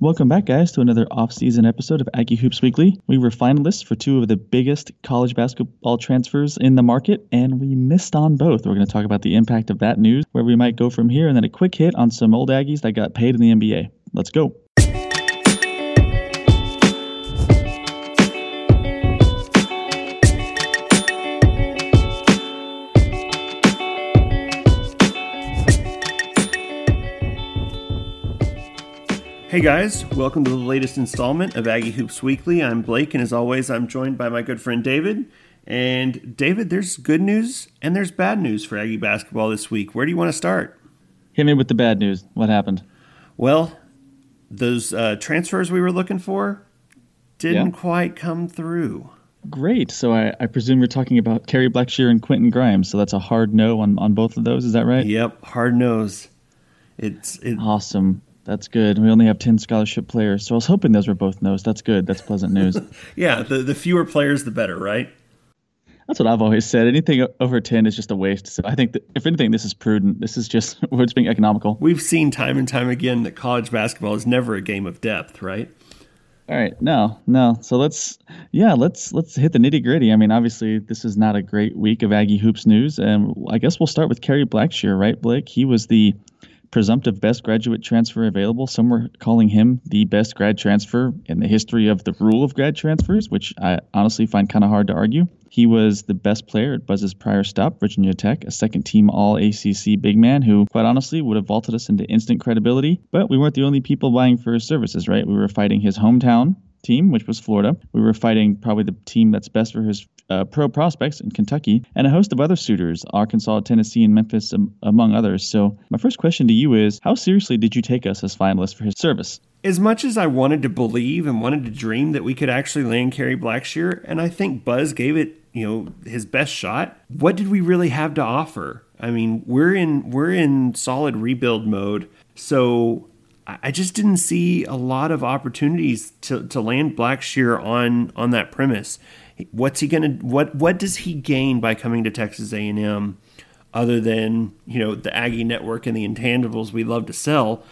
Welcome back, guys, to another off-season episode of Aggie Hoops Weekly. We were finalists for two of the biggest college basketball transfers in the market, and we missed on both. We're going to talk about the impact of that news, where we might go from here, and then a quick hit on some old Aggies that got paid in the NBA. Let's go. Hey guys, welcome to the latest installment of Aggie Hoops Weekly. I'm Blake, and as always, I'm joined by my good friend David. And David, there's good news and there's bad news for Aggie basketball this week. Where do you want to start? Hit me with the bad news. What happened? Well, those uh, transfers we were looking for didn't Yeah. quite come through. Great. So I, I presume you're talking about Kerry Blackshear and Quentin Grimes. So that's a hard no on, on both of those. Is that right? Yep, hard nose. It's it, Awesome. That's good. We only have 10 scholarship players. So I was hoping those were both no's. That's good. That's pleasant news. yeah. The the fewer players, the better, right? That's what I've always said. Anything over 10 is just a waste. So I think that if anything, this is prudent. This is just, we're just being economical. We've seen time and time again that college basketball is never a game of depth, right? All right. No, no. So let's, yeah, let's, let's hit the nitty gritty. I mean, obviously this is not a great week of Aggie hoops news. And I guess we'll start with Kerry Blackshear, right, Blake? He was the presumptive best graduate transfer available. Some were calling him the best grad transfer in the history of the rule of grad transfers, which I honestly find kind of hard to argue. He was the best player at Buzz's prior stop, Virginia Tech, a second team All ACC big man who, quite honestly, would have vaulted us into instant credibility. But we weren't the only people vying for his services, right? We were fighting his hometown team, which was Florida. We were fighting probably the team that's best for his uh, pro prospects in Kentucky, and a host of other suitors, Arkansas, Tennessee, and Memphis, um, among others. So, my first question to you is How seriously did you take us as finalists for his service? as much as I wanted to believe and wanted to dream that we could actually land Kerry Blackshear, and I think Buzz gave it, you know, his best shot. What did we really have to offer? I mean, we're in we're in solid rebuild mode, so I just didn't see a lot of opportunities to, to land Blackshear on on that premise. What's he gonna what what does he gain by coming to Texas A and M, other than you know the Aggie network and the intangibles we love to sell?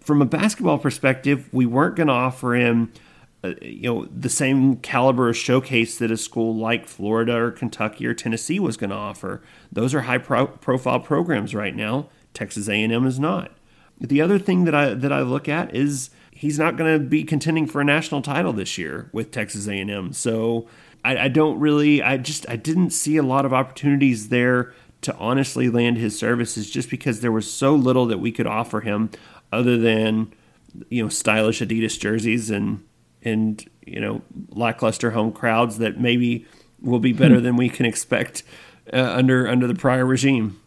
from a basketball perspective, we weren't going to offer him, uh, you know, the same caliber of showcase that a school like Florida or Kentucky or Tennessee was going to offer. Those are high pro- profile programs right now. Texas A&M is not. The other thing that I that I look at is he's not going to be contending for a national title this year with Texas A&M. So I, I don't really, I just I didn't see a lot of opportunities there to honestly land his services just because there was so little that we could offer him other than you know stylish Adidas jerseys and and you know lackluster home crowds that maybe will be better than we can expect uh, under under the prior regime.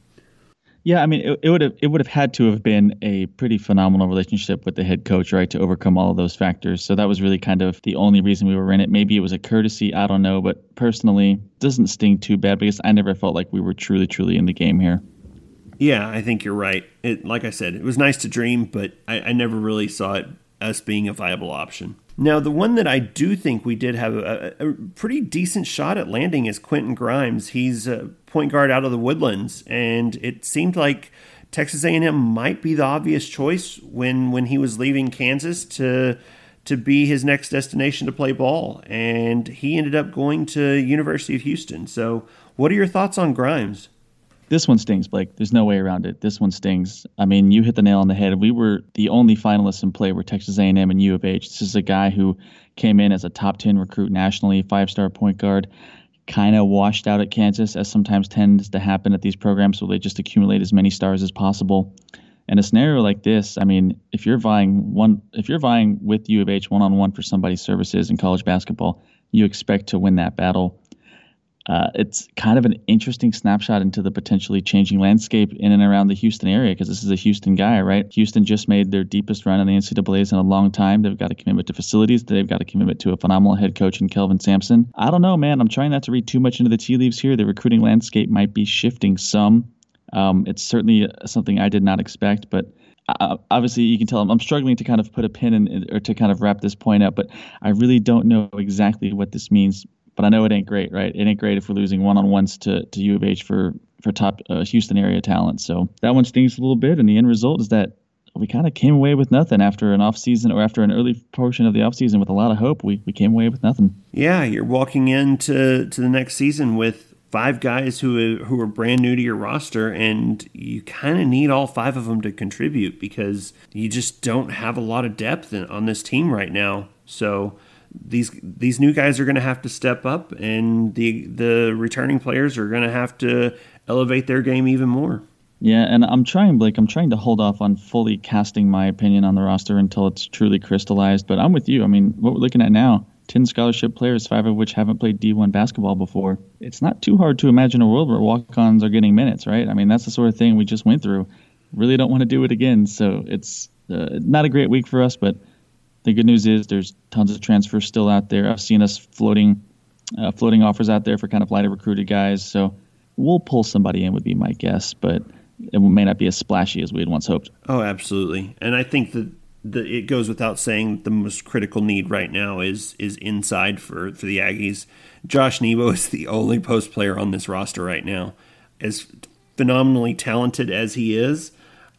Yeah, I mean, it, it would have it would have had to have been a pretty phenomenal relationship with the head coach, right, to overcome all of those factors. So that was really kind of the only reason we were in it. Maybe it was a courtesy, I don't know, but personally, it doesn't sting too bad because I never felt like we were truly, truly in the game here. Yeah, I think you're right. It, like I said, it was nice to dream, but I, I never really saw it as being a viable option. Now, the one that I do think we did have a, a pretty decent shot at landing is Quentin Grimes. He's a point guard out of the Woodlands, and it seemed like Texas A&M might be the obvious choice when when he was leaving Kansas to to be his next destination to play ball, and he ended up going to University of Houston. So, what are your thoughts on Grimes? This one stings, Blake. There's no way around it. This one stings. I mean, you hit the nail on the head. We were the only finalists in play were Texas A&M and U of H. This is a guy who came in as a top 10 recruit nationally, five-star point guard, kind of washed out at Kansas, as sometimes tends to happen at these programs, where they just accumulate as many stars as possible. In a scenario like this, I mean, if you're vying one, if you're vying with U of H one-on-one for somebody's services in college basketball, you expect to win that battle. Uh, it's kind of an interesting snapshot into the potentially changing landscape in and around the Houston area because this is a Houston guy, right? Houston just made their deepest run in the NCAA's in a long time. They've got a commitment to facilities. They've got a commitment to a phenomenal head coach in Kelvin Sampson. I don't know, man. I'm trying not to read too much into the tea leaves here. The recruiting landscape might be shifting some. Um, it's certainly something I did not expect, but uh, obviously you can tell I'm, I'm, struggling to kind of put a pin in or to kind of wrap this point up, but I really don't know exactly what this means but I know it ain't great, right? It ain't great if we're losing one on ones to, to U of H for, for top uh, Houston area talent. So that one stings a little bit. And the end result is that we kind of came away with nothing after an off season or after an early portion of the off season with a lot of hope. We, we came away with nothing. Yeah, you're walking into to the next season with five guys who who are brand new to your roster, and you kind of need all five of them to contribute because you just don't have a lot of depth on this team right now. So these these new guys are going to have to step up, and the the returning players are going to have to elevate their game even more. Yeah, and I'm trying, Blake. I'm trying to hold off on fully casting my opinion on the roster until it's truly crystallized. But I'm with you. I mean, what we're looking at now, 10 scholarship players, five of which haven't played D1 basketball before. It's not too hard to imagine a world where walk ons are getting minutes, right? I mean, that's the sort of thing we just went through. Really don't want to do it again. So it's uh, not a great week for us, but the good news is there's tons of transfers still out there. I've seen us floating uh, floating offers out there for kind of lighter recruited guys. So we'll pull somebody in would be my guess, but it may not be as splashy as we had once hoped. Oh, absolutely. And I think that the, it goes without saying the most critical need right now is is inside for, for the Aggies. Josh Nebo is the only post player on this roster right now. As phenomenally talented as he is,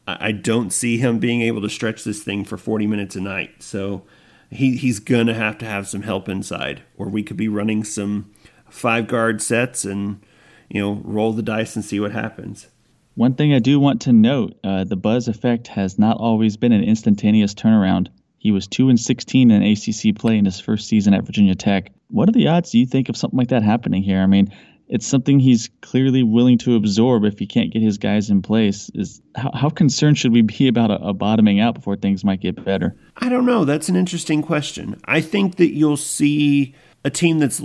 I don't see him being able to stretch this thing for 40 minutes a night. So he, he's going to have to have some help inside, or we could be running some five guard sets and, you know, roll the dice and see what happens. One thing I do want to note uh, the buzz effect has not always been an instantaneous turnaround. He was 2 and 16 in ACC play in his first season at Virginia Tech. What are the odds do you think of something like that happening here? I mean, it's something he's clearly willing to absorb if he can't get his guys in place. Is how, how concerned should we be about a, a, bottoming out before things might get better? I don't know. That's an interesting question. I think that you'll see a team that's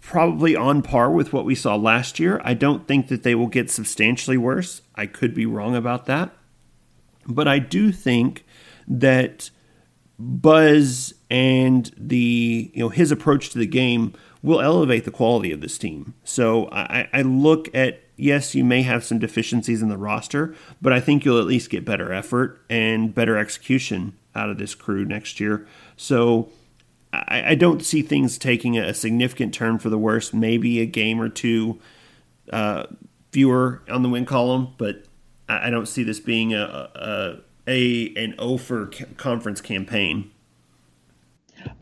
probably on par with what we saw last year. I don't think that they will get substantially worse. I could be wrong about that. But I do think that Buzz and the you know his approach to the game will elevate the quality of this team. So I, I look at yes, you may have some deficiencies in the roster, but I think you'll at least get better effort and better execution out of this crew next year. So I, I don't see things taking a significant turn for the worse. Maybe a game or two uh, fewer on the win column, but I, I don't see this being a, a, a an O for conference campaign.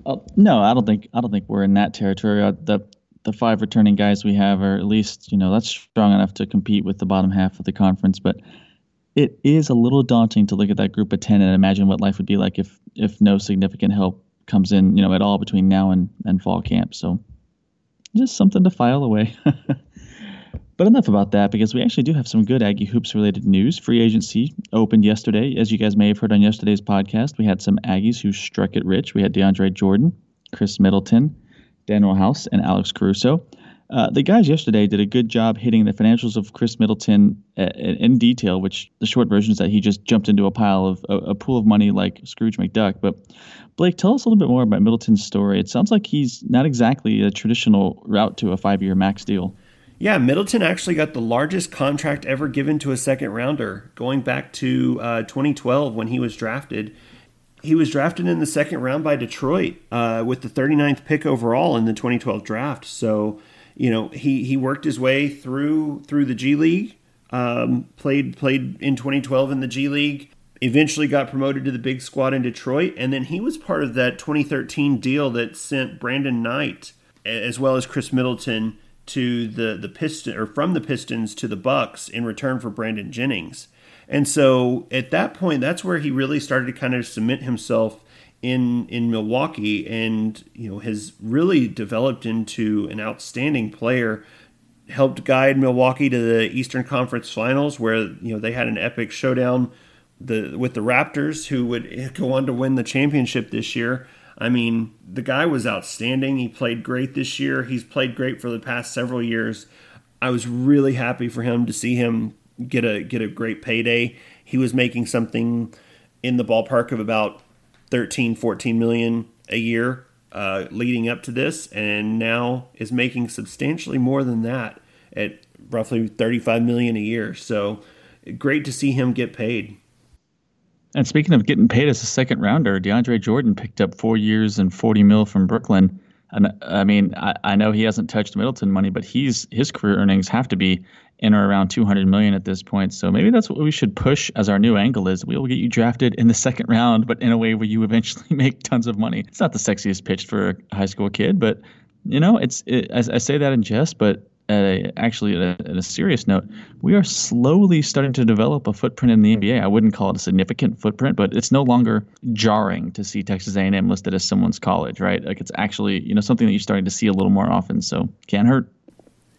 Uh, no, I don't think I don't think we're in that territory. Uh, the the five returning guys we have are at least you know that's strong enough to compete with the bottom half of the conference. But it is a little daunting to look at that group of ten and imagine what life would be like if if no significant help comes in you know at all between now and and fall camp. So just something to file away. But enough about that because we actually do have some good Aggie Hoops related news. Free agency opened yesterday. As you guys may have heard on yesterday's podcast, we had some Aggies who struck it rich. We had DeAndre Jordan, Khris Middleton, Danuel House, and Alex Caruso. Uh, the guys yesterday did a good job hitting the financials of Khris Middleton uh, in detail, which the short version is that he just jumped into a pile of a, a, pool of money like Scrooge McDuck. But Blake, tell us a little bit more about Middleton's story. It sounds like he's not exactly a traditional route to a five-year max deal. Yeah, Middleton actually got the largest contract ever given to a second rounder, going back to uh, 2012 when he was drafted. He was drafted in the second round by Detroit uh, with the 39th pick overall in the 2012 draft. So, you know, he, he worked his way through through the G League, um, played played in 2012 in the G League, eventually got promoted to the big squad in Detroit, and then he was part of that 2013 deal that sent Brandon Knight as well as Khris Middleton to the the Piston or from the Pistons to the Bucks in return for Brandon Jennings. And so at that point, that's where he really started to kind of cement himself in in Milwaukee, and you know has really developed into an outstanding player. Helped guide Milwaukee to the Eastern Conference Finals, where you know they had an epic showdown the with the Raptors, who would go on to win the championship this year. I mean, the guy was outstanding. He played great this year. He's played great for the past several years. I was really happy for him to see him get a get a great payday. He was making something in the ballpark of about 13, 14 million a year uh, leading up to this, and now is making substantially more than that at roughly 35 million a year. So great to see him get paid. And speaking of getting paid as a second rounder, DeAndre Jordan picked up four years and 40 mil from Brooklyn. And I mean, I, I know he hasn't touched Middleton money, but he's his career earnings have to be in or around 200 million at this point. So maybe that's what we should push as our new angle is. We will get you drafted in the second round, but in a way where you eventually make tons of money. It's not the sexiest pitch for a high school kid, but you know, it's it, I say that in jest, but a, actually at a, at a, serious note, we are slowly starting to develop a footprint in the NBA. I wouldn't call it a significant footprint, but it's no longer jarring to see Texas A&M listed as someone's college, right? Like it's actually you know something that you're starting to see a little more often. So can't hurt.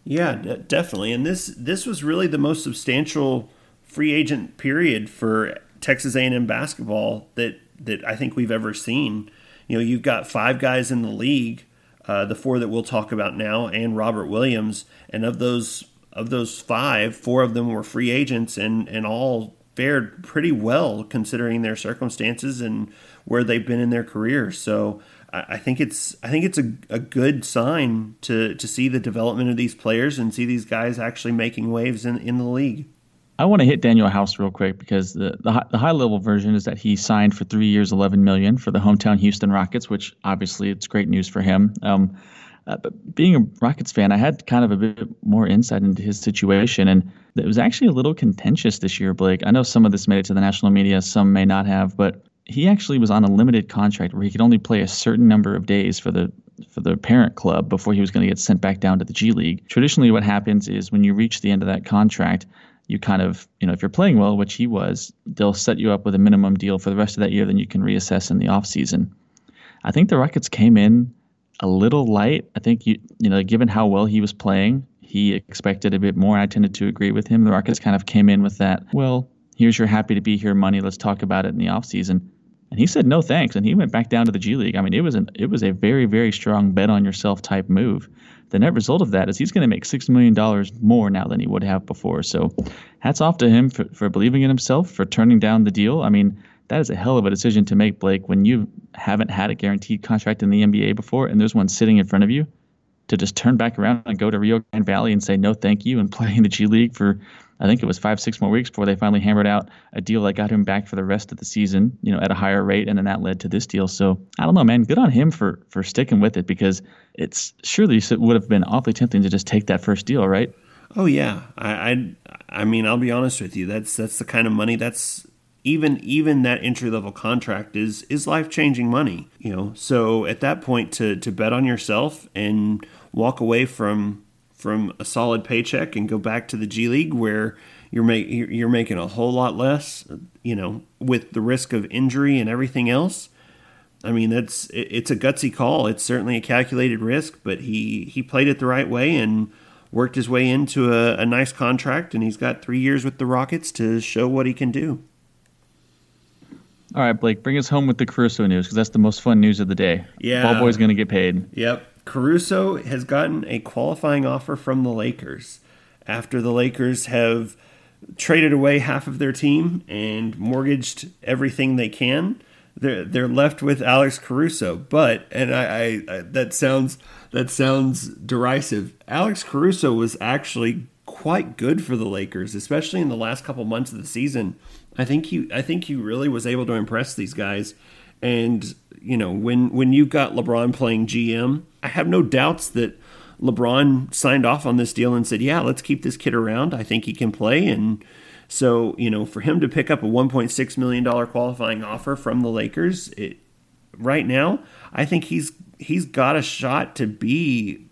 Yeah, definitely. And this this was really the most substantial free agent period for Texas A&M basketball that that I think we've ever seen. You know, you've got five guys in the league, uh, the four that we'll talk about now, and Robert Williams, and of those of those five, four of them were free agents, and and all fared pretty well considering their circumstances and where they've been in their careers. So I think it's I think it's a, a good sign to to see the development of these players and see these guys actually making waves in, in the league. I want to hit Danuel House real quick because the, the the high level version is that he signed for three years, eleven million for the hometown Houston Rockets, which obviously it's great news for him. Um, uh, but being a Rockets fan, I had kind of a bit more insight into his situation, and it was actually a little contentious this year, Blake. I know some of this made it to the national media, some may not have, but he actually was on a limited contract where he could only play a certain number of days for the for the parent club before he was going to get sent back down to the G League. Traditionally, what happens is when you reach the end of that contract, you kind of, you know, if you're playing well, which he was, they'll set you up with a minimum deal for the rest of that year. Then you can reassess in the offseason. I think the Rockets came in a little light. I think you, you know, given how well he was playing, he expected a bit more. I tended to agree with him. The Rockets kind of came in with that, well, here's your happy to be here money. Let's talk about it in the offseason. And he said no thanks, and he went back down to the G League. I mean, it was an it was a very very strong bet on yourself type move. The net result of that is he's going to make six million dollars more now than he would have before. So, hats off to him for, for believing in himself, for turning down the deal. I mean, that is a hell of a decision to make, Blake, when you haven't had a guaranteed contract in the NBA before, and there's one sitting in front of you. To just turn back around and go to Rio Grande Valley and say no, thank you, and play in the G League for I think it was five, six more weeks before they finally hammered out a deal that got him back for the rest of the season, you know, at a higher rate, and then that led to this deal. So I don't know, man. Good on him for for sticking with it because it's surely would have been awfully tempting to just take that first deal, right? Oh yeah, I I, I mean, I'll be honest with you. That's that's the kind of money that's even even that entry level contract is is life changing money. You know, so at that point to to bet on yourself and walk away from from a solid paycheck and go back to the G League where you're make, you're making a whole lot less, you know, with the risk of injury and everything else. I mean, that's it's a gutsy call. It's certainly a calculated risk, but he he played it the right way and worked his way into a, a nice contract, and he's got three years with the Rockets to show what he can do. All right, Blake, bring us home with the Caruso news because that's the most fun news of the day. Yeah, ball boy's going to get paid. Yep, Caruso has gotten a qualifying offer from the Lakers after the Lakers have traded away half of their team and mortgaged everything they can. They're they're left with Alex Caruso, but and I, I, I that sounds that sounds derisive. Alex Caruso was actually quite good for the Lakers, especially in the last couple months of the season. I think he I think he really was able to impress these guys. And you know, when when you got LeBron playing GM, I have no doubts that LeBron signed off on this deal and said, "Yeah, let's keep this kid around. I think he can play." And so, you know, for him to pick up a 1.6 million dollar qualifying offer from the Lakers, it, right now, I think he's he's got a shot to be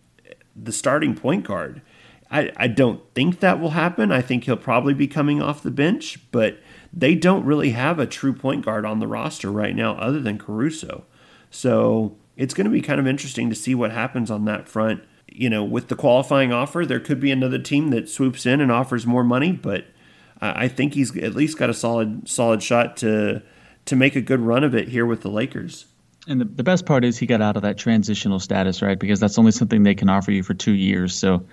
the starting point guard. I, I don't think that will happen. I think he'll probably be coming off the bench, but they don't really have a true point guard on the roster right now other than Caruso. So it's going to be kind of interesting to see what happens on that front. You know, with the qualifying offer, there could be another team that swoops in and offers more money, but I think he's at least got a solid solid shot to to make a good run of it here with the Lakers. And the, the best part is he got out of that transitional status, right? Because that's only something they can offer you for two years. So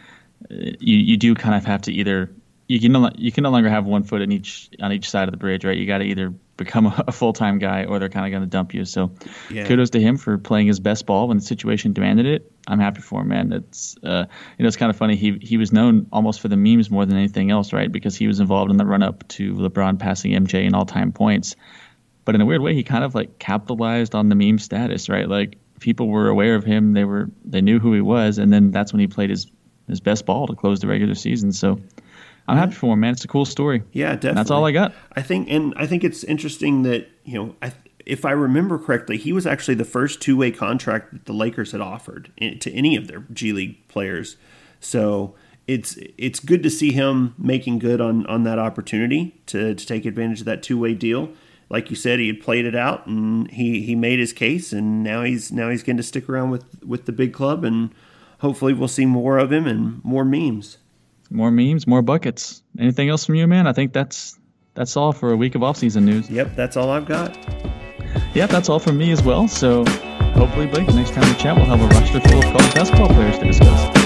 uh, you you do kind of have to either you can no, you can no longer have one foot in each on each side of the bridge, right? You got to either become a, a full time guy or they're kind of going to dump you. So yeah. kudos to him for playing his best ball when the situation demanded it. I'm happy for him, man. It's uh, you know it's kind of funny. He he was known almost for the memes more than anything else, right? Because he was involved in the run up to LeBron passing MJ in all time points. But in a weird way, he kind of like capitalized on the meme status, right? Like people were aware of him, they were they knew who he was, and then that's when he played his his best ball to close the regular season. So I'm happy for him, man. It's a cool story. Yeah, definitely. that's all I got. I think, and I think it's interesting that you know, I, if I remember correctly, he was actually the first two way contract that the Lakers had offered to any of their G League players. So it's it's good to see him making good on on that opportunity to to take advantage of that two way deal. Like you said, he had played it out and he he made his case, and now he's now he's going to stick around with with the big club, and hopefully we'll see more of him and more memes more memes, more buckets. Anything else from you, man? I think that's that's all for a week of off-season news. Yep, that's all I've got. Yep, that's all from me as well. So hopefully, Blake, next time we chat, we'll have a roster full of college basketball players to discuss.